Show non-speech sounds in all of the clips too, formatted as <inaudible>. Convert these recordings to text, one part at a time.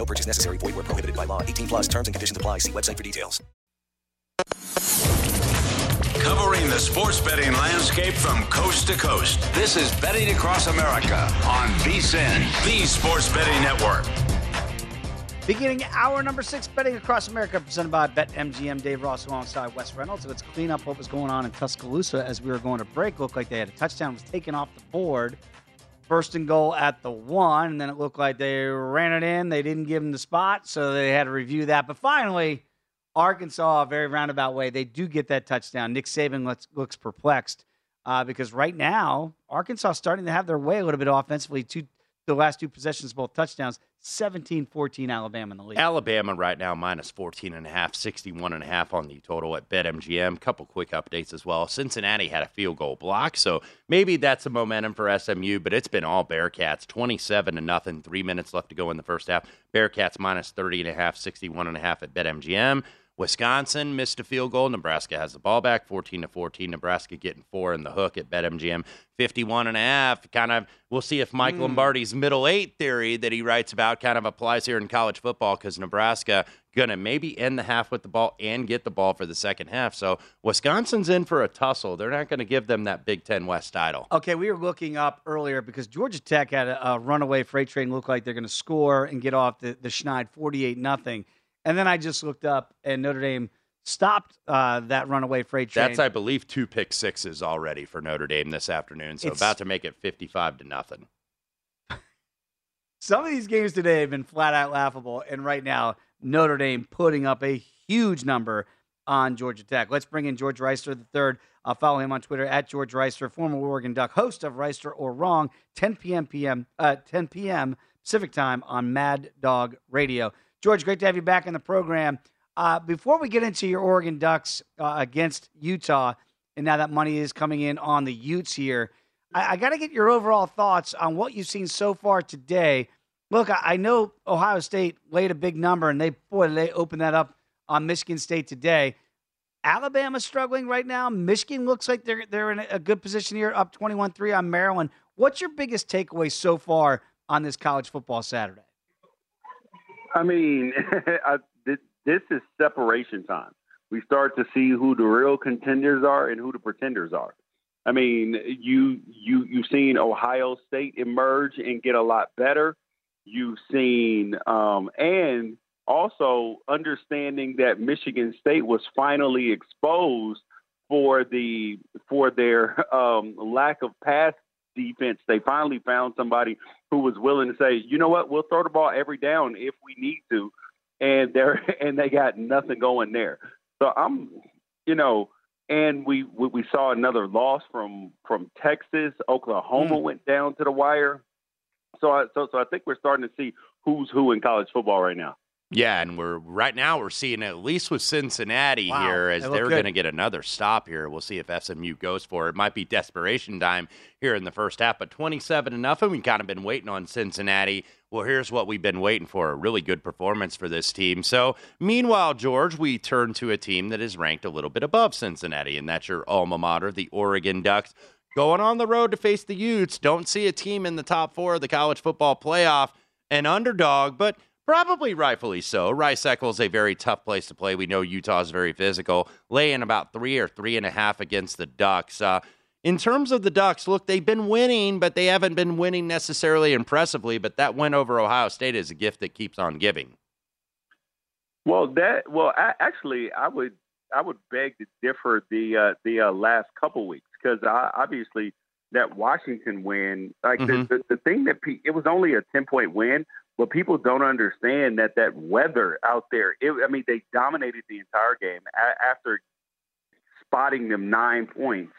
No purchase necessary. Void where prohibited by law. 18 plus terms and conditions apply. See website for details. Covering the sports betting landscape from coast to coast. This is Betting Across America on VSIN, the Sports Betting Network. Beginning hour number six, betting across America, presented by BetMGM. Dave Ross alongside Wes Reynolds. Let's clean up what was going on in Tuscaloosa as we were going to break. Looked like they had a touchdown was taken off the board. First and goal at the one, and then it looked like they ran it in. They didn't give them the spot, so they had to review that. But finally, Arkansas, a very roundabout way, they do get that touchdown. Nick Saban looks, looks perplexed uh, because right now Arkansas starting to have their way a little bit offensively. Two, the last two possessions, both touchdowns. 17-14 Alabama in the league. Alabama right now minus 14 and a half, 61 and a half on the total at BetMGM. Couple quick updates as well. Cincinnati had a field goal block, so maybe that's a momentum for SMU, but it's been all Bearcats, 27 to nothing. 3 minutes left to go in the first half. Bearcats minus 30 and a half, 61 and a half at BetMGM. Wisconsin missed a field goal. Nebraska has the ball back, 14 to 14. Nebraska getting four in the hook at BetMGM, 51 and a half. Kind of, we'll see if Mike mm. Lombardi's middle eight theory that he writes about kind of applies here in college football because Nebraska gonna maybe end the half with the ball and get the ball for the second half. So Wisconsin's in for a tussle. They're not going to give them that Big Ten West title. Okay, we were looking up earlier because Georgia Tech had a, a runaway freight train look like they're going to score and get off the, the Schneid 48 nothing. And then I just looked up, and Notre Dame stopped uh, that runaway freight train. That's, I believe, two pick sixes already for Notre Dame this afternoon. So it's, about to make it fifty-five to nothing. Some of these games today have been flat out laughable, and right now Notre Dame putting up a huge number on Georgia Tech. Let's bring in George Wrighster the third. I'll follow him on Twitter at George Wrighster, former Oregon Duck, host of Wrighster or Wrong, 10 p.m. p.m. Uh, 10 p.m. Pacific time on Mad Dog Radio. George, great to have you back in the program. Uh, before we get into your Oregon Ducks uh, against Utah, and now that money is coming in on the Utes here, I, I got to get your overall thoughts on what you've seen so far today. Look, I, I, know Ohio State laid a big number, and they boy they opened that up on Michigan State today. Alabama's struggling right now. Michigan looks like they're they're in a good position here, up 21-3 on Maryland. What's your biggest takeaway so far on this college football Saturday? I mean, <laughs> I, this is separation time. We start to see who the real contenders are and who the pretenders are. I mean, you you you've seen Ohio State emerge and get a lot better. You've seen um, and also understanding that Michigan State was finally exposed for the for their <laughs> um, lack of pass defense. They finally found somebody who was willing to say, you know what, we'll throw the ball every down if we need to, and they're <laughs> and they got nothing going there. So I'm, you know, and we we, saw another loss from from Texas. Oklahoma mm. went down to the wire. So I so so I think we're starting to see who's who in college football right now. Yeah, and we're right now we're seeing at least with Cincinnati wow. here as they they're going to get another stop here. We'll see if SMU goes for it. it. Might be desperation time here in the first half, but 27 to nothing. We've kind of been waiting on Cincinnati. Well, here's what we've been waiting for: a really good performance for this team. So, meanwhile, George, we turn to a team that is ranked a little bit above Cincinnati, and that's your alma mater, the Oregon Ducks. Going on the road to face the Utes. Don't see a team in the top four of the college football playoff, an underdog, but Probably rightfully so. Rice Eccles is a very tough place to play. We know Utah is very physical. Laying about three or three and a half against the Ducks. Uh, in terms of the Ducks, look, they've been winning, but they haven't been winning necessarily impressively. But that win over Ohio State is a gift that keeps on giving. Well, that well, I, actually, I would I would beg to differ the uh, the uh, last couple weeks because obviously that Washington win, like mm-hmm. the, the, the thing that pe- it was only a ten point win, but people don't understand that that weather out there. It, I mean, they dominated the entire game a- after spotting them nine points,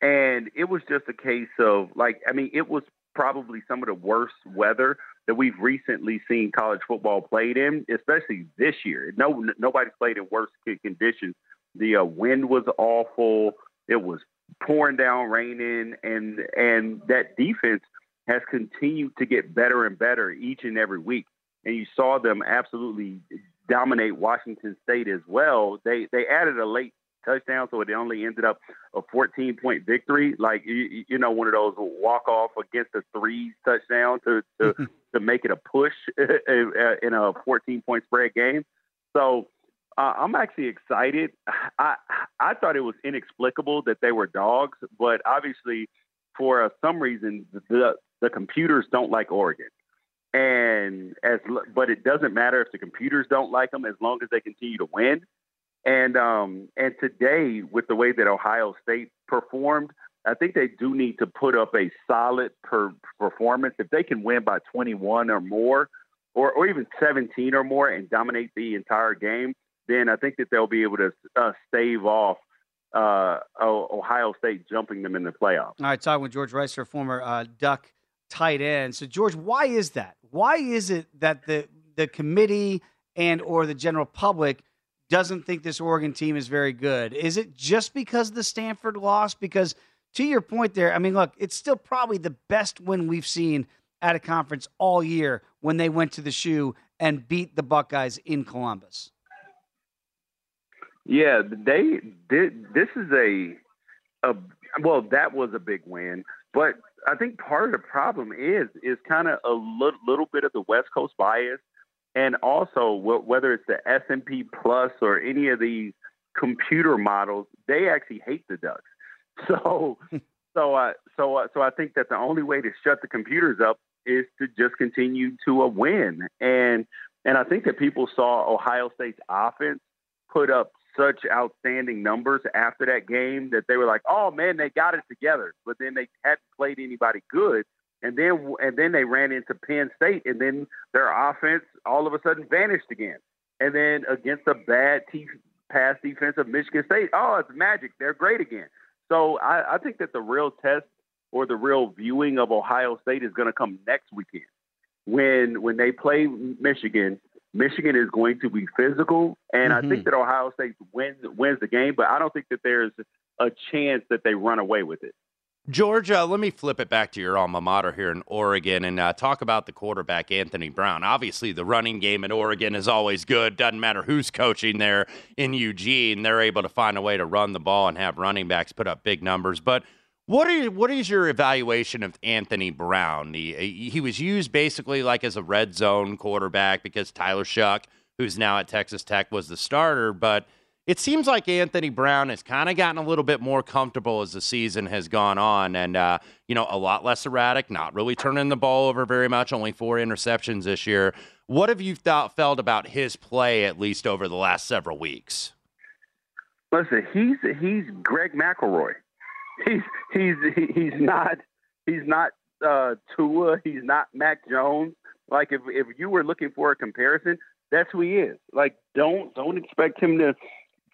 and it was just a case of like, I mean, it was probably some of the worst weather that we've recently seen college football played in, especially this year. No, nobody's played in worse conditions. The uh, wind was awful. It was pouring down, raining, and and that defense has continued to get better and better each and every week. And you saw them absolutely dominate Washington State as well. They they added a late touchdown, so it only ended up a 14 point victory. Like you, you know, one of those walk off against a threes touchdown to to, <laughs> to make it a push <laughs> in a 14 point spread game. So uh, I'm actually excited. I I thought it was inexplicable that they were dogs, but obviously for uh, some reason the the computers don't like Oregon. And as but it doesn't matter if the computers don't like them as long as they continue to win. And um and today with the way that Ohio State performed, I think they do need to put up a solid per performance. If they can win by 21 or more, or, or even 17 or more and dominate the entire game, then I think that they'll be able to uh, stave off uh, Ohio State jumping them in the playoffs. All right, talking with George Wrighster, former uh, Duck tight end. So George, why is that? Why is it that the the committee and or the general public doesn't think this Oregon team is very good? Is it just because the Stanford loss? Because to your point there, I mean, look, it's still probably the best win we've seen at a conference all year when they went to the shoe and beat the Buckeyes in Columbus. Yeah, they did. This is a, a well, that was a big win, but I think part of the problem is is kind of a little, little bit of the West Coast bias, and also whether it's the S and P Plus or any of these computer models, they actually hate the Ducks. <laughs> So, so I so uh, so I think that the only way to shut the computers up is to just continue to a win, and and I think that people saw Ohio State's offense put up such outstanding numbers after that game that they were like, "Oh man, they got it together." But then they hadn't played anybody good, and then and then they ran into Penn State, and then their offense all of a sudden vanished again. And then against a bad pass defense of Michigan State, oh, it's magic. They're great again. So I, I think that the real test or the real viewing of Ohio State is going to come next weekend when when they play Michigan Michigan is going to be physical, and mm-hmm. I think mm-hmm. that Ohio State wins wins the game, but I don't think that there's a chance that they run away with it. Georgia, let me flip it back to your alma mater here in Oregon and uh, talk about the quarterback, Anthony Brown. Obviously, the running game in Oregon is always good. Doesn't matter who's coaching there in Eugene, they're able to find a way to run the ball and have running backs put up big numbers. But what are what is your evaluation of Anthony Brown? He he was used basically like as a red zone quarterback because Tyler Shough, who's now at Texas Tech, was the starter. But it seems like Anthony Brown has kind of gotten a little bit more comfortable as the season has gone on, and uh, you know a lot less erratic, not really turning the ball over very much. Only four interceptions this year. What have you thought felt about his play at least over the last several weeks? Listen, he's he's Greg McElroy he's he's he's not he's not uh, Tua. He's not Mac Jones. Like if if you were looking for a comparison, that's who he is. Like don't don't expect him to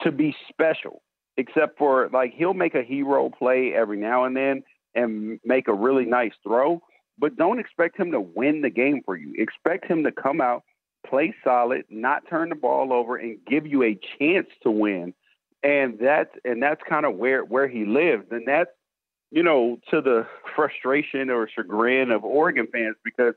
to be special, except for like he'll make a hero play every now and then and make a really nice throw. But don't expect him to win the game for you. Expect him to come out, play solid, not turn the ball over, and give you a chance to win. And that's and that's kind of where where he lives. And that's you know to the frustration or chagrin of Oregon fans because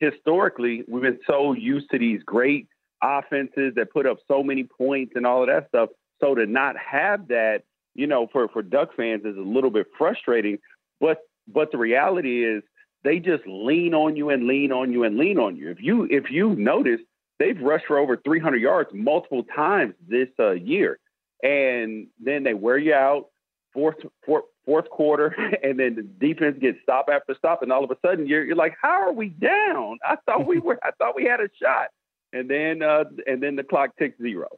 historically we've been so used to these great offenses that put up so many points and all of that stuff. So to not have that, you know, for for Duck fans is a little bit frustrating. But but the reality is they just lean on you and lean on you and lean on you. If you if you notice, they've rushed for over 300 yards multiple times this uh, year, and then they wear you out fourth fourth fourth quarter, <laughs> and then the defense gets stop after stop, and all of a sudden you're you're like, how are we down? I thought we were I thought we had a shot, and then uh, and then the clock ticks zero.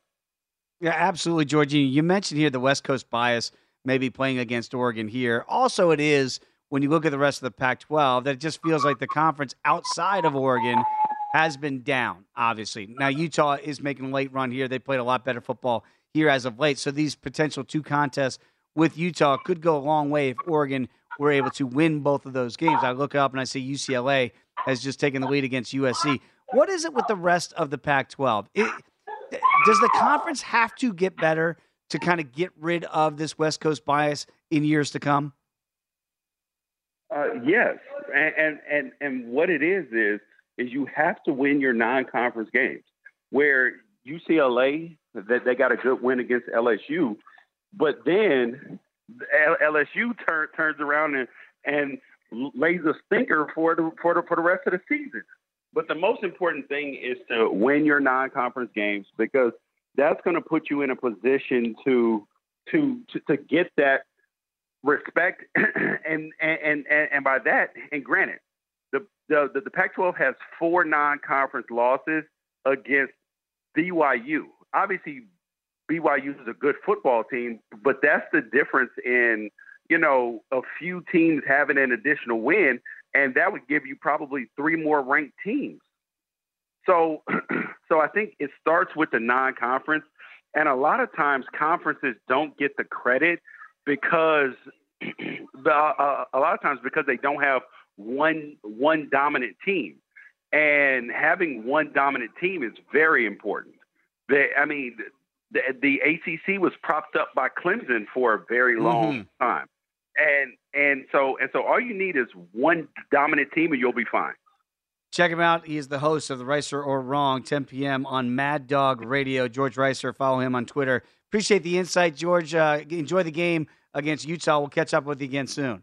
Yeah, absolutely, Georgie. You mentioned here the West Coast bias, maybe playing against Oregon here. Also, it is when you look at the rest of the Pac 12, that it just feels like the conference outside of Oregon has been down, obviously. Now, Utah is making a late run here. They played a lot better football here as of late. So these potential two contests with Utah could go a long way if Oregon were able to win both of those games. I look up and I see UCLA has just taken the lead against USC. What is it with the rest of the Pac 12? Does the conference have to get better to kind of get rid of this West Coast bias in years to come? Uh, yes, and, and and and what it is is is you have to win your non-conference games. Where UCLA that they got a good win against LSU, but then LSU turn, turns around and and lays a stinker for the for the for the rest of the season. But the most important thing is to win your non-conference games because that's going to put you in a position to to to, to get that respect, <clears throat> and, and and and by that, and granted, the the the Pac-12 has four non-conference losses against BYU. Obviously, BYU is a good football team, but that's the difference in you know a few teams having an additional win, and that would give you probably three more ranked teams. So, <clears throat> so I think it starts with the non-conference, and a lot of times conferences don't get the credit because <clears throat> the, uh, a lot of times because they don't have one one dominant team, and having one dominant team is very important. They, I mean, the, the ACC was propped up by Clemson for a very long mm-hmm. time, and and so and so all you need is one dominant team, and you'll be fine. Check him out. He is the host of the Wrighster or Wrong, 10 p.m. on Mad Dog Radio. George Wrighster. Follow him on Twitter. Appreciate the insight, George. Uh, enjoy the game against Utah. We'll catch up with you again soon.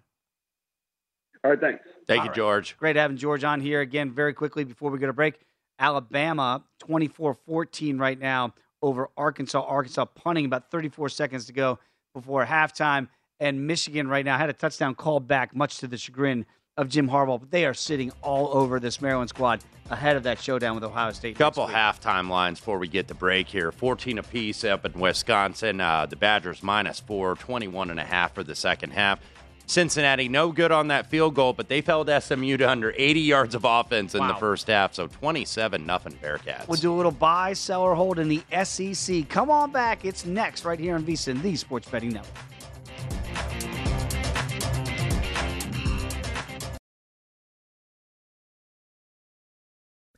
All right, thanks. Thank All you, right. George. Great having George on here again very quickly before we go to break. Alabama 24-14 right now over Arkansas. Arkansas punting about 34 seconds to go before halftime. And Michigan right now had a touchdown called back, much to the chagrin of Jim Harbaugh. But they are sitting all over this Maryland squad ahead of that showdown with Ohio State. Couple halftime lines before we get the break here. 14 apiece up in Wisconsin. Uh, the Badgers minus four, 21 and a half for the second half. Cincinnati, no good on that field goal, but they held SMU to under 80 yards of offense in Wow. the first half, so 27 nothing Bearcats. We'll do a little buy, sell, or hold in the SEC. Come on back. It's next right here on VSIN, the Sports Betting Network.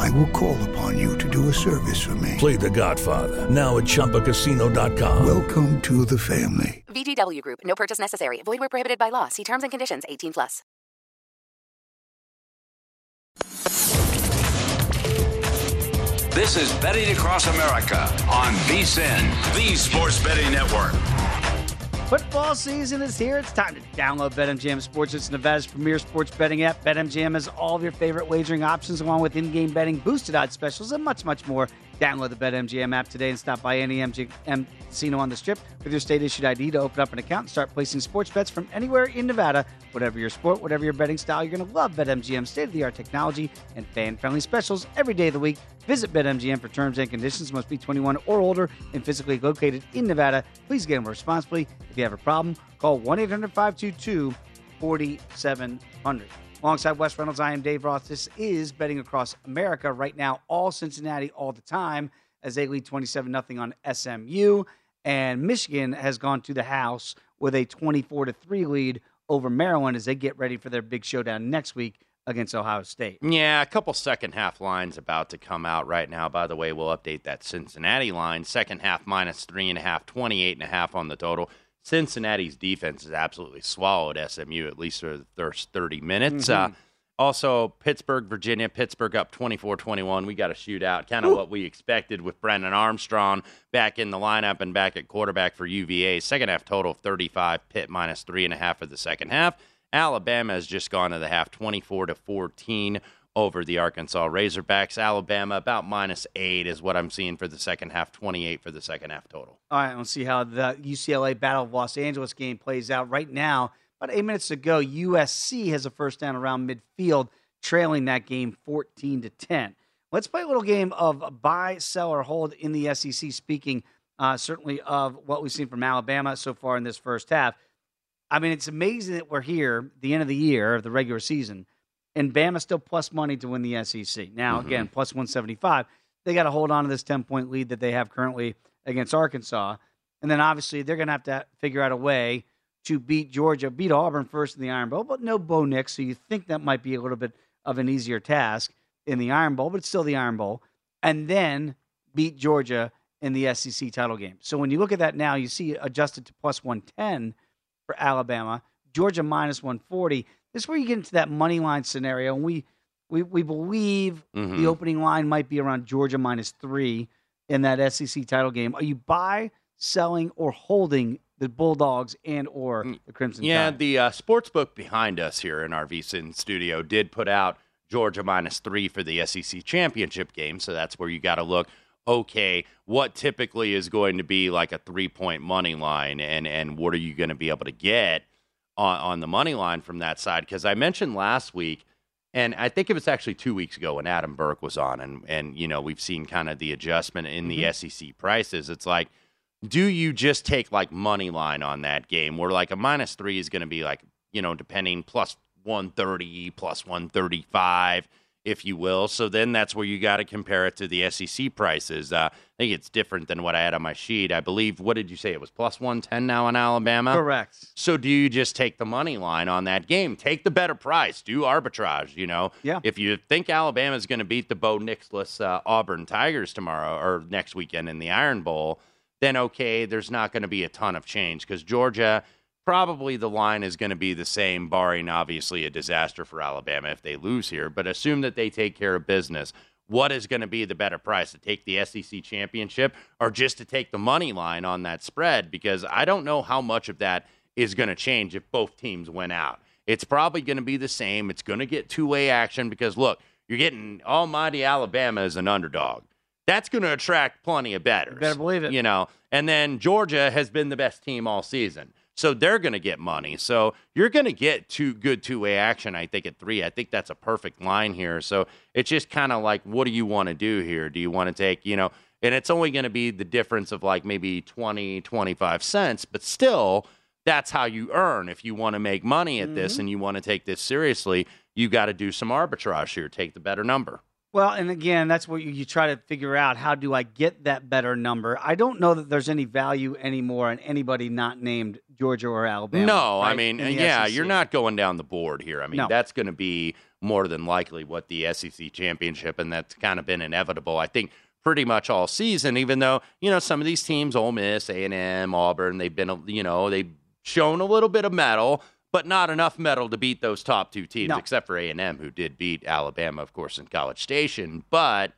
I will call upon you to do a service for me. Play The Godfather now at ChumbaCasino.com. Welcome to the family. VGW Group. No purchase necessary. Void where prohibited by law. See terms and conditions. 18 plus. This is Betting Across America on VSIN, the Sports Betting Network. Football season is here. It's time to download BetMGM Sports. It's Nevada's premier sports betting app. BetMGM has all of your favorite wagering options, along with in-game betting, boosted odds specials, and much, much more. Download the BetMGM app today and stop by any MGM casino on the Strip with your state-issued ID to open up an account and start placing sports bets from anywhere in Nevada. Whatever your sport, whatever your betting style, you're going to love BetMGM's state-of-the-art technology and fan-friendly specials every day of the week. Visit BetMGM for terms and conditions. Must be 21 or older and physically located in Nevada. Please gamble responsibly. If you have a problem, call 1-800-522-4700. Alongside Wes Reynolds, I am Dave Ross. This is Betting Across America. Right now, all Cincinnati all the time as they lead 27 0 on SMU. And Michigan has gone to the house with a 24 3 lead over Maryland as they get ready for their big showdown next week against Ohio State. Yeah, a couple second half lines about to come out right now. By the way, we'll update that Cincinnati line. Second half minus three and a half, 28 and a half on the total. Cincinnati's defense has absolutely swallowed SMU at least for the first 30 minutes. Mm-hmm. Uh, also, Pittsburgh, Virginia. Pittsburgh up 24 21. We got a shootout, kind of what we expected with Brennan Armstrong back in the lineup and back at quarterback for UVA. Second half total 35, Pitt minus three and a half for the second half. Alabama has just gone to the half 24 to 14 over the Arkansas Razorbacks. Alabama about minus eight is what I'm seeing for the second half, 28 for the second half total. All right, let's see how the UCLA Battle of Los Angeles game plays out. Right now, about eight minutes ago, go, USC has a first down around midfield, trailing that game 14 to 10. Let's play a little game of buy, sell, or hold in the SEC. Speaking uh, certainly of what we've seen from Alabama so far in this first half. I mean, it's amazing that we're here, the end of the year, of the regular season, and Bama still plus money to win the SEC. Now, Mm-hmm. again, plus 175. They got to hold on to this 10 point lead that they have currently against Arkansas. And then obviously they're going to have to figure out a way to beat Georgia, beat Auburn first in the Iron Bowl, but no Bo Nix. So you think that might be a little bit of an easier task in the Iron Bowl, but it's still the Iron Bowl. And then beat Georgia in the SEC title game. So when you look at that now, you see adjusted to plus 110 for Alabama, Georgia minus 140. This is where you get into that money line scenario. And we we, we believe Mhm. the opening line might be around Georgia minus three in that SEC title game. Are you buy, selling, or holding the Bulldogs and or the Crimson Yeah, Tide? the uh, sports book behind us here in our VSIN studio did put out Georgia minus three for the SEC championship game. So that's where you got to look. Okay, what typically is going to be like a three point money line, and and what are you going to be able to get on on the money line from that side? Because I mentioned last week, and I think it was actually two weeks ago when Adam Burke was on, and and you know we've seen kind of the adjustment in the mm-hmm. SEC prices. It's like do you just take like money line on that game where like a minus three is going to be like you know depending plus 130 plus 135 if you will. So then that's where you got to compare it to the sec prices. Uh, i think it's different than what i had on my sheet. I believe what did you say? It was plus 110 now in alabama? Correct. so do you just take the money line on that game? Take the better price. Do arbitrage you know? Yeah. if you think alabama is going to beat the bo nixless uh, auburn tigers tomorrow or next weekend in the iron bowl then okay, there's not going to be a ton of change because Georgia probably the line is going to be the same, barring obviously a disaster for Alabama if they lose here. But assume that they take care of business. What is going to be the better price to take the SEC championship or just to take the money line on that spread? Because I don't know how much of that is going to change if both teams went out. It's probably going to be the same. It's going to get two way action because, look, you're getting almighty Alabama as an underdog. That's going to attract plenty of betters. You better believe it. You know, and then Georgia has been the best team all season. So they're going to get money. So you're going to get two good two way action, I think, at three. I think that's a perfect line here. So it's just kind of like, what do you want to do here? Do you want to take, you know, and it's only going to be the difference of like maybe 20, 25 cents, but still, that's how you earn. If you want to make money at this Mhm. and you want to take this seriously, you got to do some arbitrage here. Take the better number. Well, and again, that's what you, you try to figure out. How do I get that better number? I don't know that there's any value anymore in anybody not named Georgia or Alabama. No, I mean, yeah, SEC. you're not going down the board here. I mean, No. that's going to be more than likely what the SEC championship, and that's kind of been inevitable. I think pretty much all season. Even though you know some of these teams, Ole Miss, A and M, Auburn, they've been you know they've shown a little bit of mettle, but not enough mettle to beat those top two teams, No. except for A and M, who did beat Alabama, of course, in College Station, but.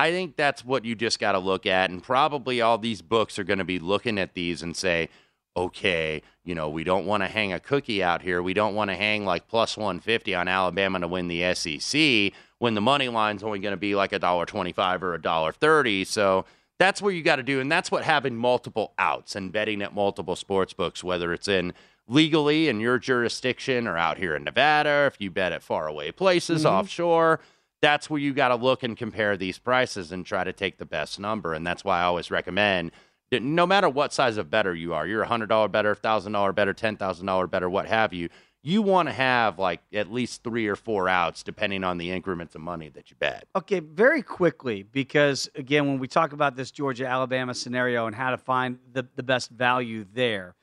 I think that's what you just got to look at. And probably all these books are going to be looking at these and say, okay, you know, we don't want to hang a cookie out here. We don't want to hang like plus 150 on Alabama to win the SEC when the money line's only going to be like a dollar 25 or a dollar 30. So that's what you got to do. And that's what having multiple outs and betting at multiple sports books, whether it's in legally in your jurisdiction or out here in Nevada, if you bet at faraway places Mhm. offshore, that's where you got to look and compare these prices and try to take the best number. And that's why I always recommend that no matter what size of better you are, you're a $100 better, $1,000 better, $10,000 better, what have you, you want to have like at least three or four outs depending on the increments of money that you bet. Okay, very quickly, because again, when we talk about this Georgia Alabama scenario and how to find the, the best value there,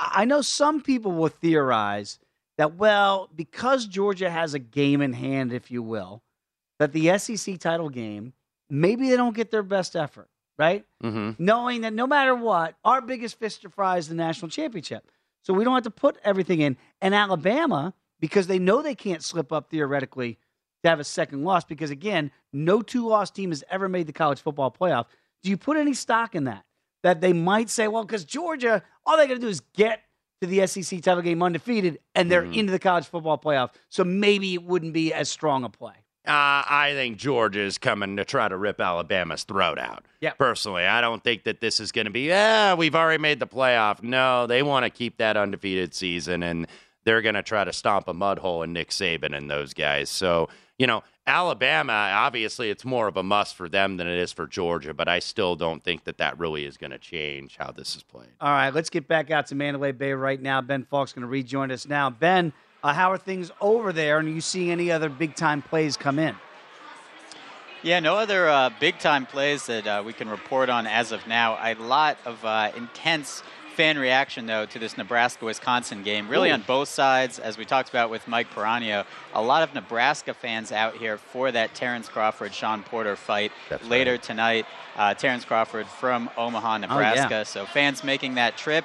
I know some people will theorize that, well, because Georgia has a game in hand, if you will, that the SEC title game, maybe they don't get their best effort, right? Mm-hmm. Knowing that no matter what, our biggest fish to fry is the national championship. So we don't have to put everything in. And Alabama, because they know they can't slip up theoretically to have a second loss, because again, no two loss team has ever made the college football playoff. Do you put any stock in that? That they might say, well, because Georgia, all they got to do is get to the SEC title game undefeated and they're into the college football playoff. So maybe it wouldn't be as strong a play. Uh, I think Georgia is coming to try to rip Alabama's throat out. Yeah. Personally, I don't think that this is going to be, yeah, we've already made the playoff. No, they want to keep that undefeated season, and they're going to try to stomp a mud hole in Nick Saban and those guys. So, you know, Alabama, obviously, it's more of a must for them than it is for Georgia, but I still don't think that that really is going to change how this is played. All right, let's get back out to Mandalay Bay right now. Ben Fawkes's going to rejoin us now. Ben, uh, how are things over there? And are you seeing any other big time plays come in? Yeah, no other uh, big time plays that uh, we can report on as of now. A lot of uh, intense fan reaction, though, to this Nebraska Wisconsin game, really Ooh. on both sides, as we talked about with Mike Peranio. A lot of Nebraska fans out here for that Terrence Crawford Shawn Porter fight That's later tonight. Uh, Terrence Crawford from Omaha, yeah. Nebraska. So fans making that trip.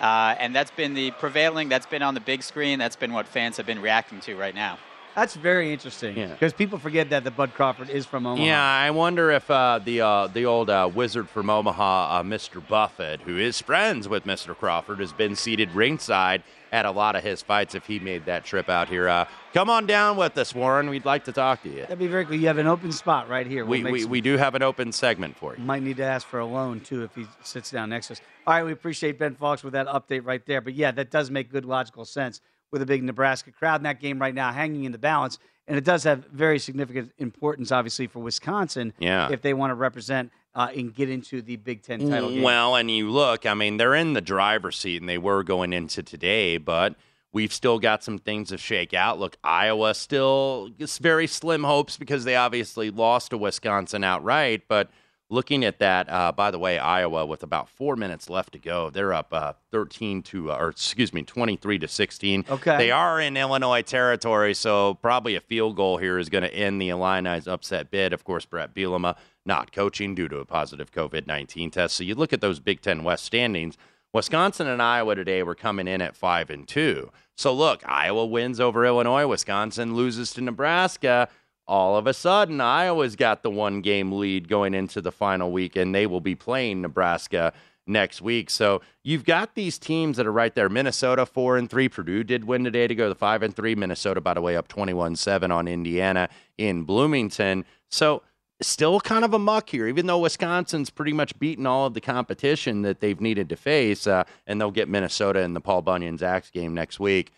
Uh, and that's been the prevailing, that's been on the big screen. That's been what fans have been reacting to right now. That's very interesting Yeah. because people forget that the Bud Crawford is from Omaha. Yeah, I wonder if uh, the uh, the old uh, wizard from Omaha, uh, Mr. Buffett, who is friends with Mr. Crawford, has been seated ringside at a lot of his fights. If he made that trip out here, uh, come on down with us, Warren. We'd like to talk to you. That'd be very cool. You have an open spot right here. We'll We, we, some- we do have an open segment for you. might need to ask for a loan too if he sits down next to us. All right, we appreciate Ben Fawkes with that update right there. But yeah, that does make good logical sense with a big Nebraska crowd in that game right now hanging in the balance. And it does have very significant importance, obviously, for Wisconsin Yeah. if they want to represent uh, and get into the Big Ten title game. Well, and you look, I mean, they're in the driver's seat, and they were going into today, but we've still got some things to shake out. Look, Iowa still very slim hopes because they obviously lost to Wisconsin outright, but looking at that, uh, by the way, Iowa with about four minutes left to go, they're up uh, 13 to, uh, or excuse me, 23 to 16. Okay. They are in Illinois territory, so probably a field goal here is going to end the Illini's upset bid. Of course, Bret Bielema not coaching due to a positive COVID 19 test. So you look at those Big Ten West standings. Wisconsin and Iowa today were coming in at five and two. So look, Iowa wins over Illinois, Wisconsin loses to Nebraska. All of a sudden, Iowa's got the one game lead going into the final week, and they will be playing Nebraska next week. So you've got these teams that are right there. Minnesota four and three. Purdue did win today to go to five and three. Minnesota, by the way, up 21-7 on Indiana in Bloomington. So still kind of a muck here, even though Wisconsin's pretty much beaten all of the competition that they've needed to face, uh, and they'll get Minnesota in the Paul Bunyan's Axe game next week.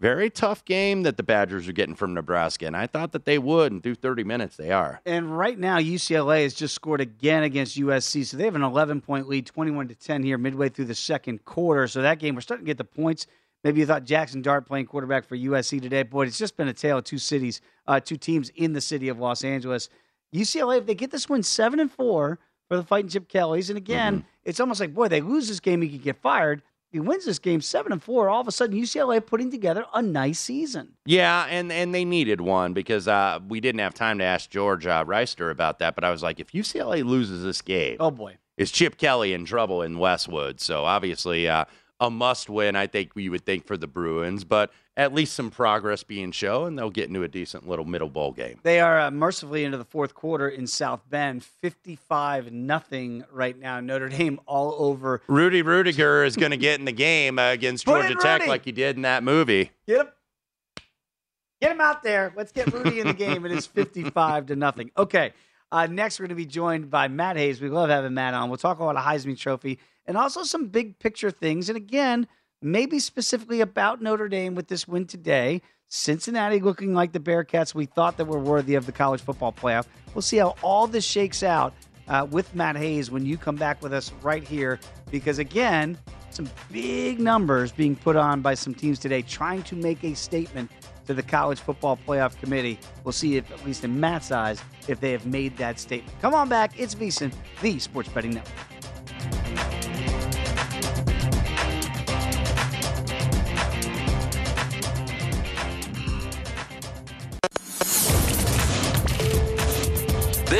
Very tough game that the Badgers are getting from Nebraska, and I thought that they would, and through 30 minutes, they are. And right now, UCLA has just scored again against USC, so they have an 11 point lead, 21 to 10 here, midway through the second quarter. So that game, we're starting to get the points. Maybe you thought Jackson Dart playing quarterback for USC today. Boy, it's just been a tale of two cities, uh, two teams in the city of Los Angeles. UCLA, if they get this win seven and four for the fighting Chip Kellys, and again, mm-hmm. it's almost like boy, they lose this game, he could get fired he wins this game seven and four. All of a sudden, UCLA putting together a nice season. Yeah, and and they needed one because uh, we didn't have time to ask George uh, Wrighster about that. But I was like, if UCLA loses this game, oh boy, is Chip Kelly in trouble in Westwood? So obviously, uh, a must win. I think you would think for the Bruins, but at least some progress being shown, and they'll get into a decent little middle bowl game. They are uh, mercifully into the fourth quarter in South Bend, fifty-five nothing right now. Notre Dame all over. Rudy Ruettiger is going to get in the game uh, against Georgia Tech like he did in that movie. Get him, get him out there. Let's get Rudy in the game. It is fifty-five to nothing. Okay. Uh, next, we're going to be joined by Matt Hayes. We love having Matt on. We'll talk about a Heisman Trophy and also some big picture things. And again, maybe specifically about Notre Dame with this win today. Cincinnati looking like the Bearcats we thought that were worthy of the college football playoff. We'll see how all this shakes out uh, with Matt Hayes when you come back with us right here. Because again, some big numbers being put on by some teams today trying to make a statement to the college football playoff committee. We'll see if, at least in Matt's eyes, if they have made that statement. Come on back. It's VSIN, the Sports Betting Network.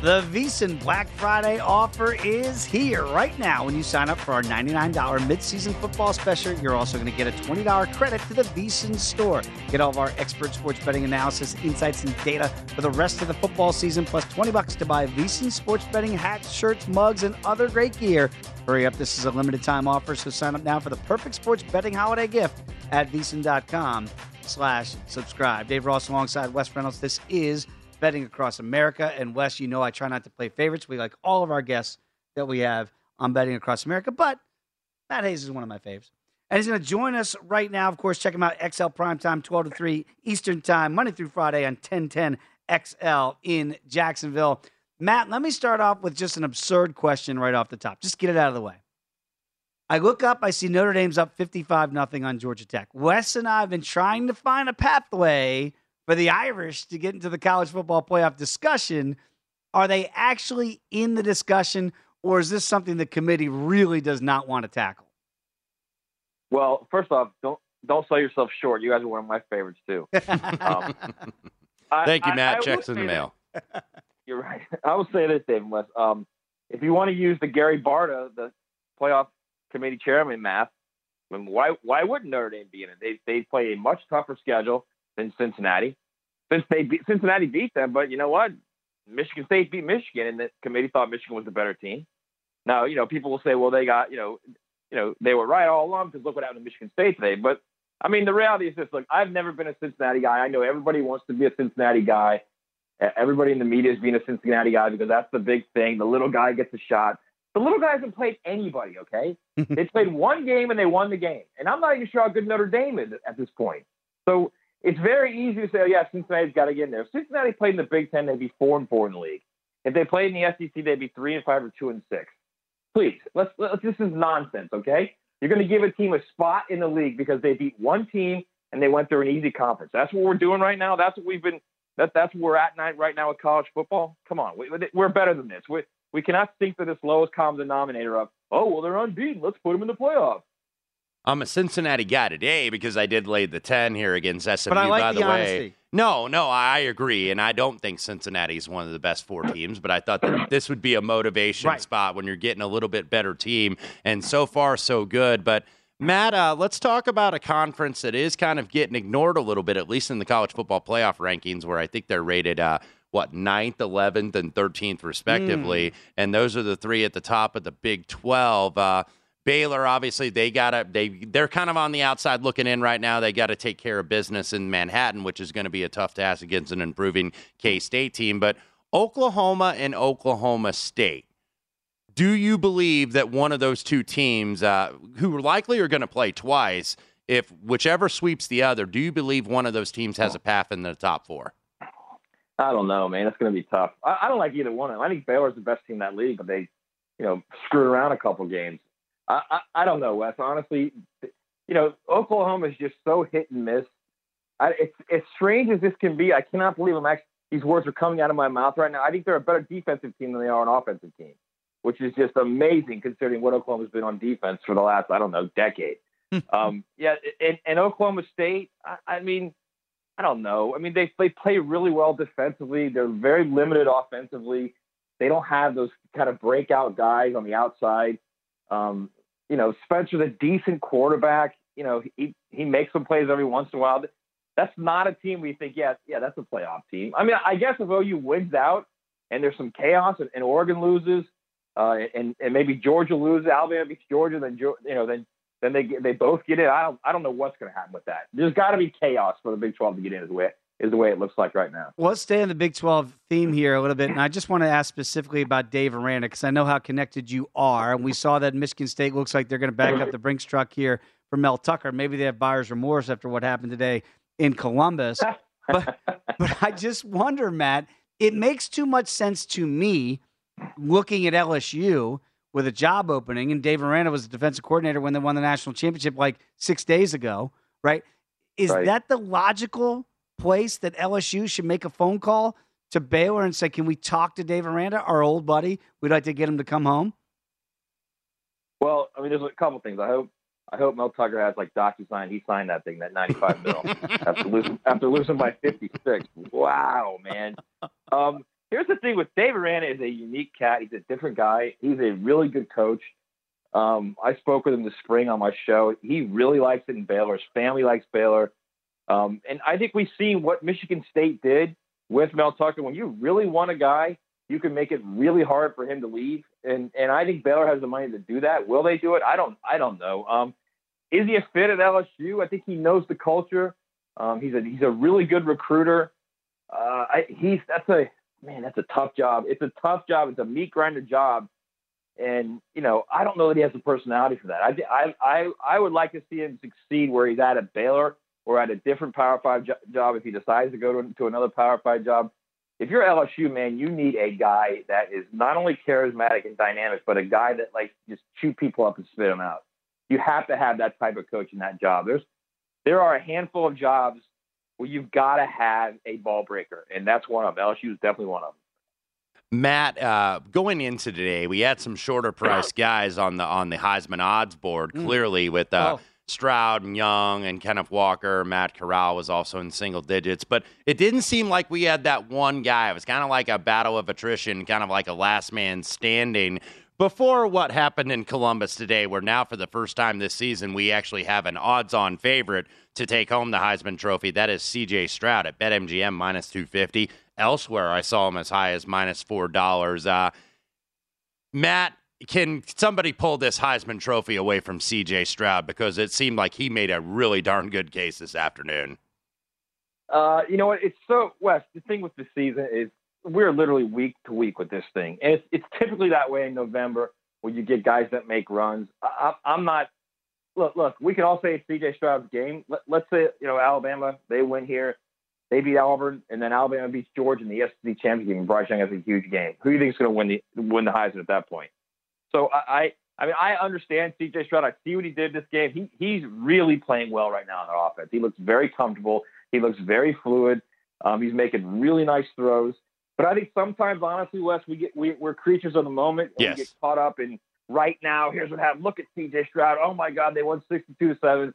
The VSIN Black Friday offer is here right now. When you sign up for our $99 midseason football special, you're also going to get a $20 credit to the VSIN store. Get all of our expert sports betting analysis, insights, and data for the rest of the football season, plus 20 bucks to buy VSIN sports betting hats, shirts, mugs, and other great gear. Hurry up, this is a limited time offer, so sign up now for the perfect sports betting holiday gift at vsin.com slash subscribe. Dave Ross alongside Wes Reynolds. This is Betting Across America. And Wes, you know I try not to play favorites. We like all of our guests that we have on Betting Across America, but Matt Hayes is one of my faves. And he's going to join us right now. Of course, check him out, XL Prime Time, 12 to 3 Eastern Time, Monday through Friday on 1010 XL in Jacksonville. Matt, let me start off with just an absurd question right off the top. Just get it out of the way. I look up, I see Notre Dame's up 55 nothing on Georgia Tech. Wes and I have been trying to find a pathway for the Irish to get into the college football playoff discussion. Are they actually in the discussion, or is this something the committee really does not want to tackle? Well, first off, don't don't sell yourself short. You guys are one of my favorites too. <laughs> Um, Thank you, Matt. I, I Checks in the mail. <laughs> You're right. I will say this, David West. Um, if you want to use the Gary Barta, the playoff committee chairman math, I mean, why why wouldn't Notre Dame be in it? They they play a much tougher schedule than Cincinnati. Since they beat, Cincinnati beat them, but you know what? Michigan State beat Michigan, and the committee thought Michigan was the better team. Now, you know, people will say, well, they got, you know, you know, they were right all along because look what happened to Michigan State today. But I mean, the reality is this: look, I've never been a Cincinnati guy. I know everybody wants to be a Cincinnati guy. Everybody in the media is being a Cincinnati guy because that's the big thing. The little guy gets a shot. The little guy hasn't played anybody, okay? <laughs> they played one game and they won the game. And I'm not even sure how good Notre Dame is at this point. So it's very easy to say, oh, yeah, Cincinnati's got to get in there. If Cincinnati played in the Big Ten, they'd be four and four in the league. If they played in the SEC, they'd be three and five or two and six. Please, let's, let's this is nonsense, okay? You're going to give a team a spot in the league because they beat one team and they went through an easy conference. That's what we're doing right now. That's what we've been. That, that's where we're at night right now with college football. Come on, we, we're better than this. We, we cannot think for this lowest common denominator of, oh, well, they're unbeaten. Let's put them in the playoffs. I'm a Cincinnati guy today because I did lay the 10 here against SMU, But I like by the the, way. honesty. No, no, I agree. And I don't think Cincinnati is one of the best four teams, but I thought that <clears throat> this would be a motivation Right. spot when you're getting a little bit better team. And so far, so good. But Matt, uh, let's talk about a conference that is kind of getting ignored a little bit, at least in the college football playoff rankings, where I think they're rated, uh, what, 9th, 11th, and 13th, respectively. And those are the three at the top of the Big 12. Uh, Baylor, obviously, they got to they they're kind of on the outside looking in right now. They got to take care of business in Manhattan, which is going to be a tough task against an improving K State team. But Oklahoma and Oklahoma State, do you believe that one of those two teams, uh, who likely are going to play twice, if whichever sweeps the other, do you believe one of those teams has a path in the top four? I don't know, man. It's going to be tough. I, I don't like either one of them. I think Baylor's the best team in that league, but they, you know, screwed around a couple games. I, I, I don't know, Wes. Honestly, you know, Oklahoma is just so hit and miss. I, it's as strange as this can be. I cannot believe I'm actually these words are coming out of my mouth right now. I think they're a better defensive team than they are an offensive team, which is just amazing considering what Oklahoma's been on defense for the last I don't know decade. um, yeah, and, and Oklahoma State. I, I mean, I don't know. I mean, they they play really well defensively. They're very limited offensively. They don't have those kind of breakout guys on the outside. Um, you know, Spencer's a decent quarterback. You know, he he makes some plays every once in a while. That's not a team we think, yeah, yeah, that's a playoff team. I mean, I guess if OU wins out and there's some chaos and, and Oregon loses, uh, and and maybe Georgia loses, Alabama beats Georgia, then you know, then then they they both get in. I don't I don't know what's going to happen with that. There's got to be chaos for the Big 12 to get in. The way is the way it looks like right now. Well, let's stay in the Big 12 theme here a little bit. And I just want to ask specifically about Dave Aranda because I know how connected you are. And we saw that Michigan State looks like they're going to back up the Brinks truck here for Mel Tucker. Maybe they have buyer's remorse after what happened today in Columbus. <laughs> But, but I just wonder, Matt, it makes too much sense to me looking at LSU with a job opening. And Dave Aranda was the defensive coordinator when they won the national championship like six days ago, right? Is Right. that the logical place that LSU should make a phone call to Baylor and say, "Can we talk to Dave Aranda, our old buddy? We'd like to get him to come home." Well, I mean, there's a couple things. I hope I hope Mel Tucker has like DocuSign. He signed that thing, that 95 mil, <laughs> after losing after losing by 56. Wow, man. Um, here's the thing with Dave Aranda is a unique cat. He's a different guy. He's a really good coach. Um, I spoke with him this spring on my show. He really likes it in Baylor. His family likes Baylor. Um, and I think we've seen what Michigan State did with Mel Tucker. When you really want a guy, you can make it really hard for him to leave. And and I think Baylor has the money to do that. Will they do it? I don't I don't know. Um, is he a fit at LSU? I think he knows the culture. Um, he's a he's a really good recruiter. Uh, I, he's that's a man. That's a tough job. It's a tough job. It's a meat grinder job. And you know, I don't know that he has the personality for that. I I I, I would like to see him succeed where he's at at Baylor or at a different Power Five jo- job if he decides to go to, to another Power Five job. If you're LSU, man, you need a guy that is not only charismatic and dynamic, but a guy that like just chew people up and spit them out. You have to have that type of coach in that job. There's there are a handful of jobs where you've got to have a ball breaker, and that's one of them. LSU is definitely one of them. Matt, uh, going into today, we had some shorter price guys on the on the Heisman odds board. Mm. Clearly, with uh, Oh. Stroud and Young and Kenneth Walker, Matt Corral was also in single digits. But it didn't seem like we had that one guy. It was kind of like a battle of attrition, kind of like a last man standing. Before what happened in Columbus today, where now for the first time this season we actually have an odds-on favorite to take home the Heisman Trophy. That is C.J. Stroud at BetMGM minus two fifty. Elsewhere, I saw him as high as minus four dollars. Uh, Matt, can somebody pull this Heisman Trophy away from C.J. Stroud because it seemed like he made a really darn good case this afternoon. Uh, you know what? It's so Wes. The thing with the season is we're literally week to week with this thing, and it's it's typically that way in November when you get guys that make runs. I, I'm not. Look, look. We can all say it's C.J. Stroud's game. Let, let's say you know Alabama they win here, they beat Auburn, and then Alabama beats Georgia in the SEC championship, and Bryce Young has a huge game. Who do you think is going to win the win the Heisman at that point? So I, I, I mean, I understand C.J. Stroud. I see what he did this game. He he's really playing well right now on their offense. He looks very comfortable. He looks very fluid. Um, he's making really nice throws. But I think sometimes, honestly, Wes, we get we, we're creatures of the moment. And Yes. We get caught up in right now. Here's what happened. Look at CJ Stroud. Oh my God, they won 62 7.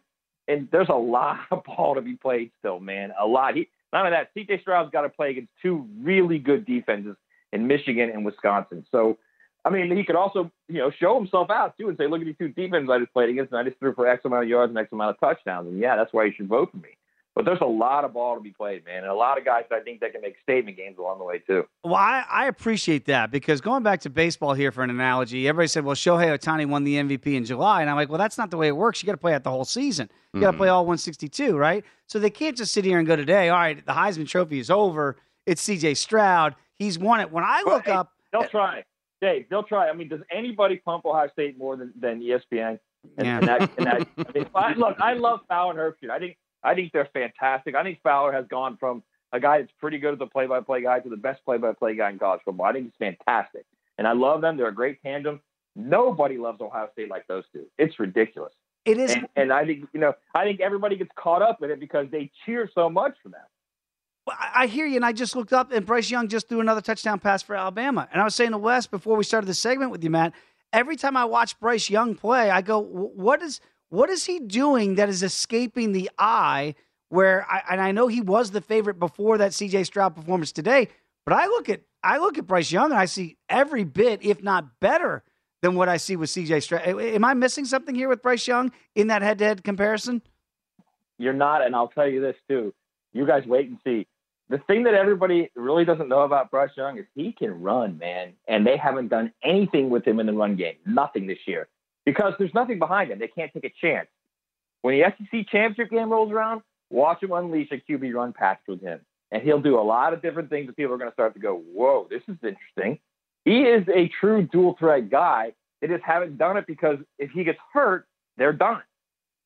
And there's a <laughs> lot of ball to be played still, man. A lot. He, none of that. CJ Stroud's got to play against two really good defenses in Michigan and Wisconsin. So, I mean, he could also, you know, show himself out too and say, look at these two defenses I just played against, and I just threw for X amount of yards and X amount of touchdowns. And yeah, that's why you should vote for me. But there's a lot of ball to be played, man, and a lot of guys that I think that can make statement games along the way too. Well, I, I appreciate that because going back to baseball here for an analogy, everybody said, well, Shohei Ohtani won the MVP in July. And I'm like, well, that's not the way it works. You got to play out the whole season. You got to Mhm. play all 162, right? So they can't just sit here and go today, all right, the Heisman Trophy is over. It's CJ Stroud. He's won it. When I look Hey, up, they'll try. Dave, they'll try. I mean, does anybody pump Ohio State more than, than ESPN? And, Yeah. and that, and that, I mean, I, look, I love Fowler and Herbstreit. I think I think they're fantastic. I think Fowler has gone from a guy that's pretty good as a play-by-play guy to the best play-by-play guy in college football. I think he's fantastic, and I love them. They're a great tandem. Nobody loves Ohio State like those two. It's ridiculous. It is, and, and I think you know, I think everybody gets caught up in it because they cheer so much for them. I hear you, and I just looked up, and Bryce Young just threw another touchdown pass for Alabama. And I was saying to Wes before we started the segment with you, Matt. Every time I watch Bryce Young play, I go, "What is what is he doing that is escaping the eye?" Where I, and I know he was the favorite before that C.J. Stroud performance today, but I look at I look at Bryce Young and I see every bit, if not better, than what I see with C.J. Stroud. Am I missing something here with Bryce Young in that head-to-head comparison? You're not, and I'll tell you this too. You guys wait and see. The thing that everybody really doesn't know about Bryce Young is he can run, man, and they haven't done anything with him in the run game. Nothing this year because there's nothing behind him. They can't take a chance. When the SEC championship game rolls around, watch him unleash a QB run patch with him, and he'll do a lot of different things that people are going to start to go, "Whoa, this is interesting." He is a true dual threat guy. They just haven't done it because if he gets hurt, they're done.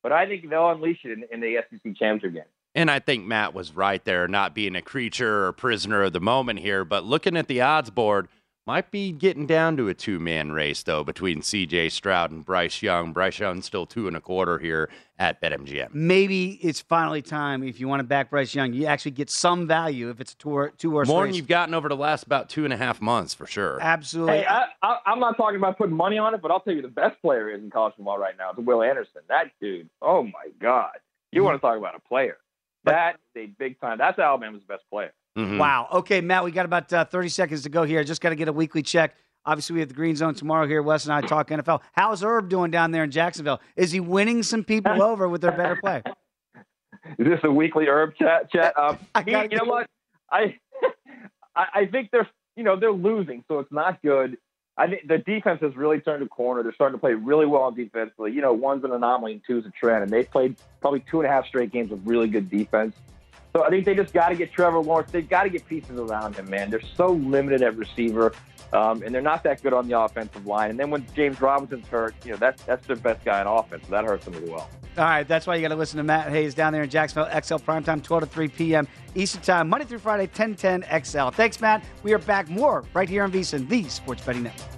But I think they'll unleash it in, in the SEC championship game. And I think Matt was right there, not being a creature or prisoner of the moment here, but looking at the odds board, might be getting down to a two man race, though, between CJ Stroud and Bryce Young. Bryce Young still two and a quarter here at BetMGM. maybe it's finally time if you want to back Bryce Young, you actually get some value if it's a two two horse More race. than you've gotten over the last about two and a half months, for sure. Absolutely. Hey, I, I, I'm not talking about putting money on it, but I'll tell you the best player is in college football right now is Will Anderson. That dude, oh my God. You mm-hmm. want to talk about a player. That is a big time. That's Alabama's best player. Mm-hmm. Wow. Okay, Matt, we got about uh, 30 seconds to go here. Just got to get a weekly check. Obviously, we have the Green Zone tomorrow here. Wes and I talk <laughs> NFL. How's Herb doing down there in Jacksonville? Is he winning some people <laughs> over with their better play? Is this a weekly herb chat? Chat. <laughs> Um, I he- you know get- what? I, I I think they're you know they're losing, so it's not good. I think the defense has really turned a corner. They're starting to play really well defensively. You know, one's an anomaly and two's a trend, and they've played probably two and a half straight games with really good defense. So I think they just got to get Trevor Lawrence. They've got to get pieces around him, man. They're so limited at receiver, um, and they're not that good on the offensive line. And then when James Robinson's hurt, you know that's that's their best guy in offense. So that hurts them as well. All right, that's why you got to listen to Matt Hayes down there in Jacksonville, XL Primetime, 12 to 3 p.m. Eastern Time, Monday through Friday, 1010 XL. Thanks, Matt. We are back more right here on VSiN, the Sports Betting Network.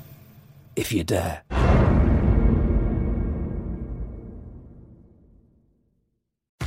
if you dare.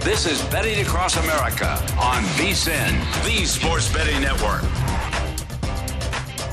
This is Betting Across America on VSIN, the Sports Betting Network.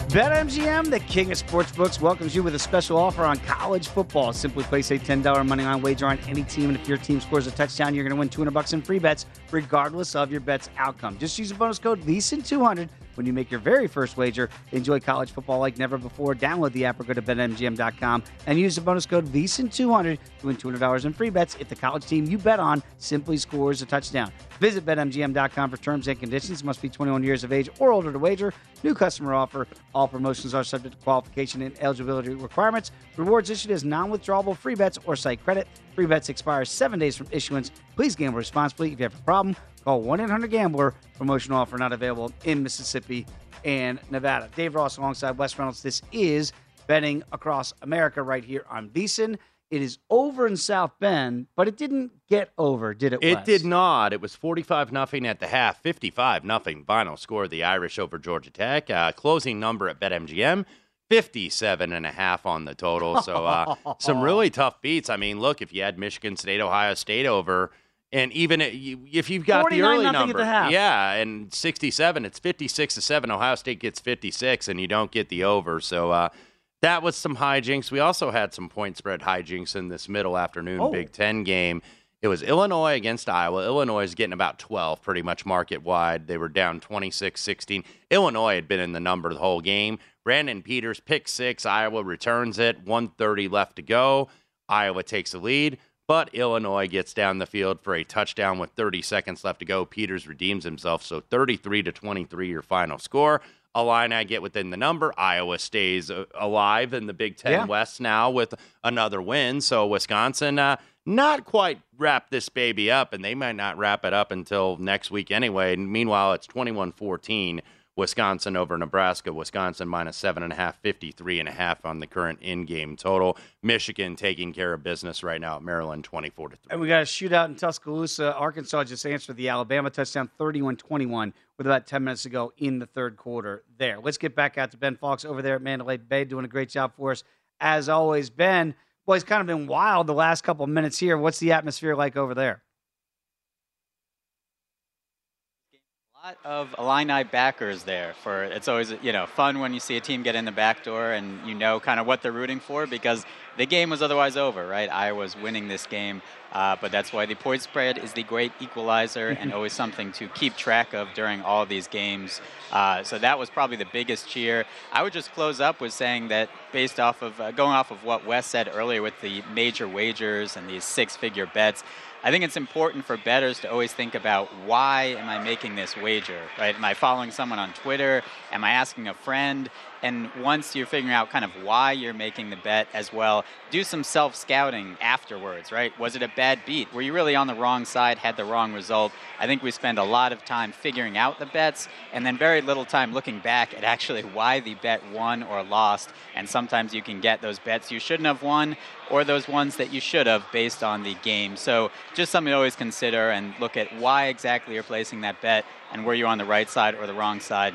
BetMGM, the king of sportsbooks, welcomes you with a special offer on college football. Simply place a $10 money line wager on any team, and if your team scores a touchdown, you're going to win 200 bucks in free bets, regardless of your bet's outcome. Just use the bonus code VSIN200 when you make your very first wager. Enjoy college football like never before. Download the app or go to betmgm.com and use the bonus code VSIN200 to win $200 in free bets if the college team you bet on simply scores a touchdown. Visit betmgm.com for terms and conditions. Must be 21 years of age or older to wager. New customer offer. All promotions are subject to qualification and eligibility requirements. Rewards issued as non-withdrawable free bets or site credit. Free bets expire seven days from issuance. Please gamble responsibly. If you have a problem, call 1-800-GAMBLER. Promotional offer not available in Mississippi and Nevada. Dave Ross alongside Wes Reynolds. This is Betting Across America right here on VSIN. It is over in South Bend, but it didn't get over, did it? It Wes? did not. It was 45 nothing at the half, 55 nothing final score of the Irish over Georgia Tech. Uh, closing number at BetMGM, 57 and a half on the total. So uh, <laughs> some really tough beats. I mean, look, if you had Michigan State, Ohio State over, and even if you've got the early number, yeah, and 67, it's 56 to 7. Ohio State gets 56, and you don't get the over. So uh, that was some hijinks. We also had some point spread hijinks in this middle afternoon Oh. Big Ten game. It was Illinois against Iowa. Illinois is getting about 12 pretty much market wide. They were down 26 16. Illinois had been in the number the whole game. Brandon Peters, pick six. Iowa returns it. 130 left to go. Iowa takes the lead, but Illinois gets down the field for a touchdown with 30 seconds left to go. Peters redeems himself. So 33 to 23, your final score. A line I get within the number. Iowa stays uh, alive in the Big Ten Yeah. West now with another win. So Wisconsin, uh, not quite wrap this baby up, and they might not wrap it up until next week anyway. And meanwhile, it's 21 14. Wisconsin over Nebraska. Wisconsin minus seven and a half, 53 and a half on the current in-game total. Michigan taking care of business right now. at Maryland 24 to 3. And we got a shootout in Tuscaloosa. Arkansas just answered the Alabama touchdown 31 21 with about 10 minutes to go in the third quarter there. Let's get back out to Ben Fox over there at Mandalay Bay doing a great job for us. As always, Ben, boy, it's kind of been wild the last couple of minutes here. What's the atmosphere like over there? Lot of Illini backers there for it's always you know fun when you see a team get in the back door and you know kind of what they're rooting for because the game was otherwise over right? Iowa's winning this game uh, but that's why the point spread is the great equalizer <laughs> and always something to keep track of during all of these games uh, so that was probably the biggest cheer I would just close up with saying that based off of uh, going off of what Wes said earlier with the major wagers and these six figure bets I think it's important for bettors to always think about why am I making this wager, right? Am I following someone on Twitter? Am I asking a friend? And once you're figuring out kind of why you're making the bet as well, do some self scouting afterwards, right? Was it a bad beat? Were you really on the wrong side, had the wrong result? I think we spend a lot of time figuring out the bets and then very little time looking back at actually why the bet won or lost. And sometimes you can get those bets you shouldn't have won or those ones that you should have based on the game. So just something to always consider and look at why exactly you're placing that bet and were you on the right side or the wrong side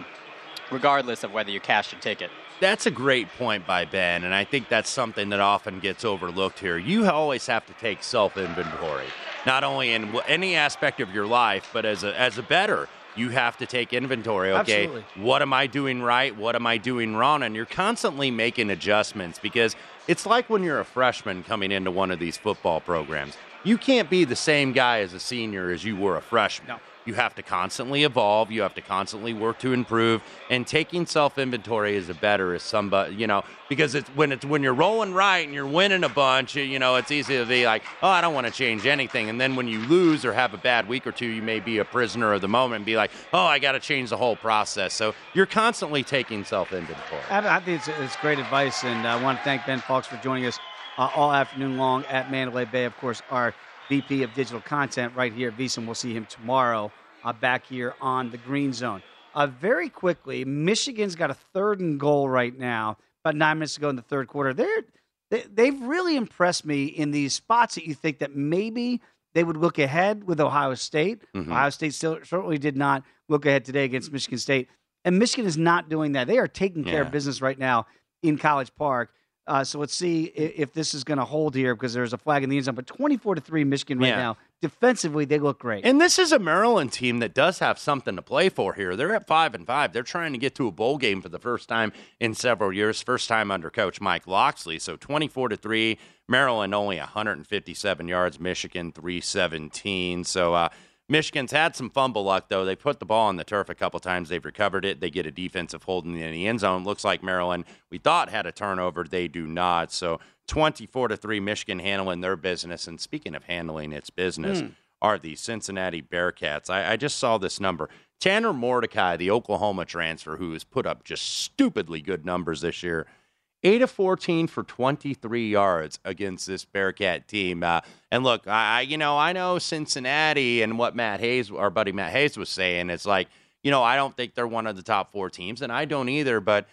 regardless of whether you cash your ticket. That's a great point by Ben, and I think that's something that often gets overlooked here. You always have to take self inventory, not only in any aspect of your life, but as a as a better. You have to take inventory. Okay, Absolutely. what am I doing right? What am I doing wrong? And you're constantly making adjustments because it's like when you're a freshman coming into one of these football programs. You can't be the same guy as a senior as you were a freshman. You have to constantly evolve. You have to constantly work to improve. And taking self inventory is a better is somebody, you know, because it's when it's when you're rolling right and you're winning a bunch, you know, it's easy to be like, oh, I don't want to change anything. And then when you lose or have a bad week or two, you may be a prisoner of the moment and be like, oh, I got to change the whole process. So you're constantly taking self inventory. I, I think it's, it's great advice, and I want to thank Ben Fox for joining us uh, all afternoon long at Mandalay Bay. Of course, our VP of Digital Content right here at VSiN. We'll see him tomorrow uh, back here on the Green Zone. Uh, very quickly, Michigan's got a third and goal right now, about nine minutes to go in the third quarter. They're, they, they've really impressed me in these spots that you think that maybe they would look ahead with Ohio State. Mhm. Ohio State still certainly did not look ahead today against Michigan State. And Michigan is not doing that. They are taking care Yeah. of business right now in College Park. Uh, so let's see if, if this is going to hold here because there's a flag in the end zone. But 24 to 3 Michigan right Yeah. now. Defensively, they look great. And this is a Maryland team that does have something to play for here. They're at five and five. They're trying to get to a bowl game for the first time in several years. First time under Coach Mike Locksley. So twenty four to three. Maryland only 157 yards. Michigan 317. So uh, Michigan's had some fumble luck though. They put the ball on the turf a couple times. They've recovered it. They get a defensive holding in the end zone. Looks like Maryland we thought had a turnover. They do not. So 24 to three. Michigan handling their business. And speaking of handling its business Hmm. are the Cincinnati Bearcats. I, I just saw this number. Tanner Mordecai, the Oklahoma transfer, who has put up just stupidly good numbers this year, 8 of 14 for 23 yards against this Bearcat team. Uh, and look, I, you know I know Cincinnati and what Matt Hayes, our buddy Matt Hayes, was saying. It's like you know I don't think they're one of the top four teams, and I don't either. But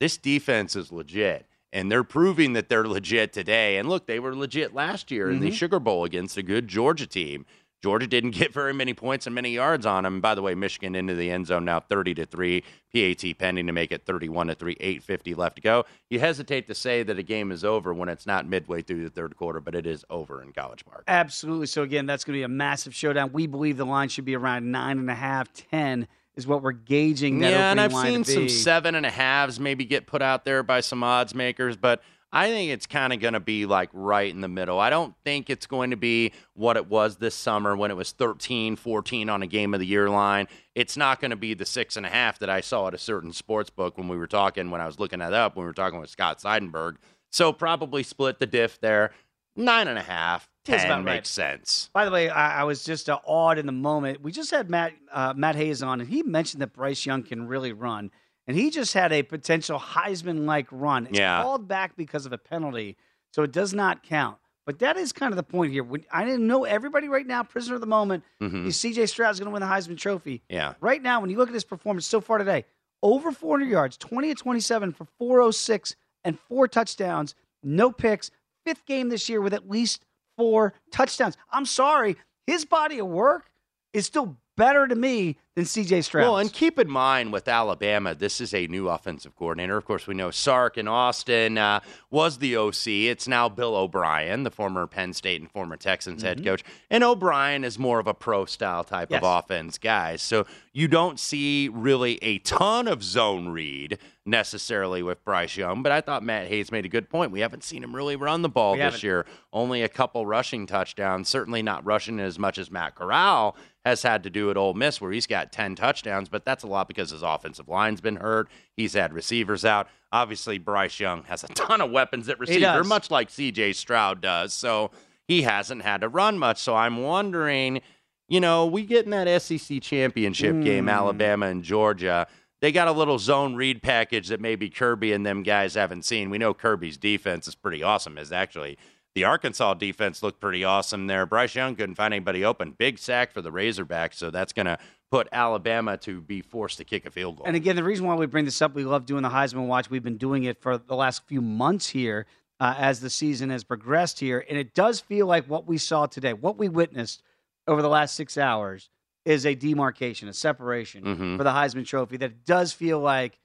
this defense is legit. And they're proving that they're legit today. And look, they were legit last year in the Mhm. Sugar Bowl against a good Georgia team. Georgia didn't <laughs> get very many points and many yards on them. By the way, Michigan into the end zone now 30 to 3, PAT pending to make it 31 to 3, 850 left to go. You hesitate to say that a game is over when it's not midway through the third quarter, but it is over in College Park. Absolutely. So again, that's going to be a massive showdown. We believe the line should be around nine and a half, ten is what we're gauging that yeah, and I've seen some seven and a halves maybe get put out there by some odds makers, but I think it's kind of going to be like right in the middle. I don't think it's going to be what it was this summer when it was 13, 14 on a game of the year line. It's not going to be the six and a half that I saw at a certain sports book when we were talking, when I was looking that up, when we were talking with Scott Seidenberg. So probably split the diff there. Nine and a half, That's makes right. sense. By the way, I, I was just uh, awed in the moment. We just had Matt uh, Matt Hayes on, and he mentioned that Bryce Young can really run, and he just had a potential Heisman-like run. It's Yeah. called back because of a penalty, so it does not count. But that is kind of the point here. When, I didn't know everybody right now, prisoner of the moment. Mhm. is C.J. Stroud's going to win the Heisman Trophy. Yeah. Right now, when you look at his performance so far today, over 400 yards, 20 to 27 for 406 and four touchdowns, no picks. Fifth game this year with at least four touchdowns. I'm sorry, his body of work is still better to me than CJ Stroud. Well, and keep in mind with Alabama, this is a new offensive coordinator. Of course, we know Sark in Austin uh, was the OC. It's now Bill O'Brien, the former Penn State and former Texans head Mhm. coach. And O'Brien is more of a pro style type Yes. of offense guy. So you don't see really a ton of zone read necessarily with Bryce Young. But I thought Matt Hayes made a good point. We haven't seen him really run the ball We this haven't. year. Only a couple rushing touchdowns. Certainly not rushing as much as Matt Corral has had to do at Ole Miss, where he's got 10 touchdowns, but that's a lot because his offensive line's been hurt. He's had receivers out. Obviously, Bryce Young has a <laughs> ton of weapons at receiver, much like CJ Stroud does. So he hasn't had to run much. So I'm wondering, you know, we get in that SEC championship game, Mm. Alabama and Georgia. They got a little zone read package that maybe Kirby and them guys haven't seen. We know Kirby's defense is pretty awesome. Is actually the Arkansas defense looked pretty awesome there. Bryce Young couldn't find anybody open. Big sack for the Razorbacks, so that's going to put Alabama to be forced to kick a field goal. And again, the reason why we bring this up, we love doing the Heisman Watch. We've been doing it for the last few months here uh, as the season has progressed here. And it does feel like what we saw today, what we witnessed over the last six hours, is a demarcation, a separation Mhm. for the Heisman Trophy. That does feel like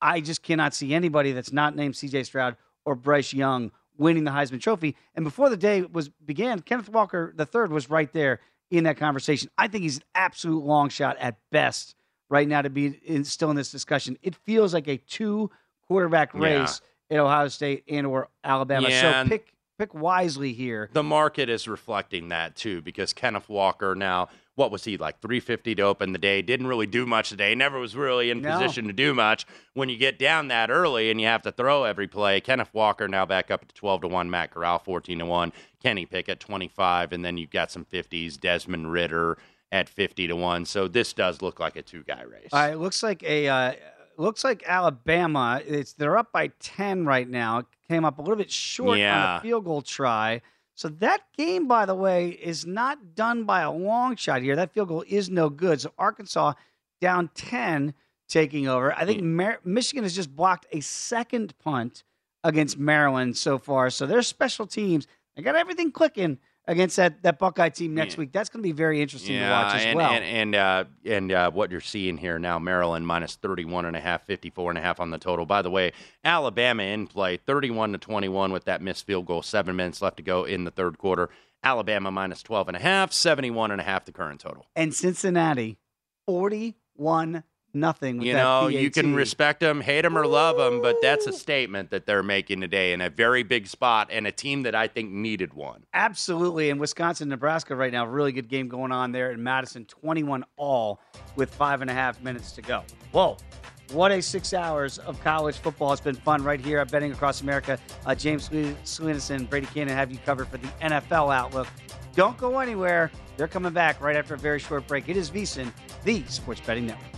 I just cannot see anybody that's not named CJ Stroud or Bryce Young winning the Heisman Trophy. And before the day was began, Kenneth Walker III was right there in that conversation. I think he's an absolute long shot at best right now to be in, still in this discussion. It feels like a two quarterback Yeah. race at Ohio State and or Alabama. Yeah, so pick pick wisely here. the market is reflecting that too because Kenneth Walker now what was he like 350 to open the day didn't really do much today never was really in No. position to do much when you get down that early and you have to throw every play Kenneth Walker now back up to 12 to 1 Matt Corral 14 to 1 Kenny Pickett 25 and then you've got some 50s Desmond Ridder at 50 to 1 so this does look like a two guy race Uh, it looks like a uh, looks like Alabama. It's they're up by ten right now. It came up a little bit short on Yeah. the field goal try. So that game, by the way, is not done by a long shot here. That field goal is no good. So Arkansas down ten, taking over. I think hmm. Mar- Michigan has just blocked a second punt against Maryland so far. So their special teams, they got everything clicking against that, that Buckeye team next week. That's going to be very interesting to watch as and, well. And and uh, and uh, what you're seeing here now, Maryland minus 31 and a half, 54 and a half on the total. By the way, Alabama in play, 31 to 21 with that missed field goal, seven minutes left to go in the third quarter. Alabama minus 12 and a half, 71 and a half the current total. and Cincinnati, forty-one nothing. with You know, you can respect them, hate them, or love them, but that's a statement that they're making today in a very big spot and a team that I think needed one. Absolutely. And Wisconsin, Nebraska right now, really good game going on there in Madison, 21 all with five and a half minutes to go. Whoa. What a six hours of college football. It's been fun right here at Betting Across America. Uh, James Sweenison and Brady Kannon have you covered for the NFL Outlook. Don't go anywhere. They're coming back right after a very short break. It is VSIN, the Sports Betting Network.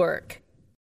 work.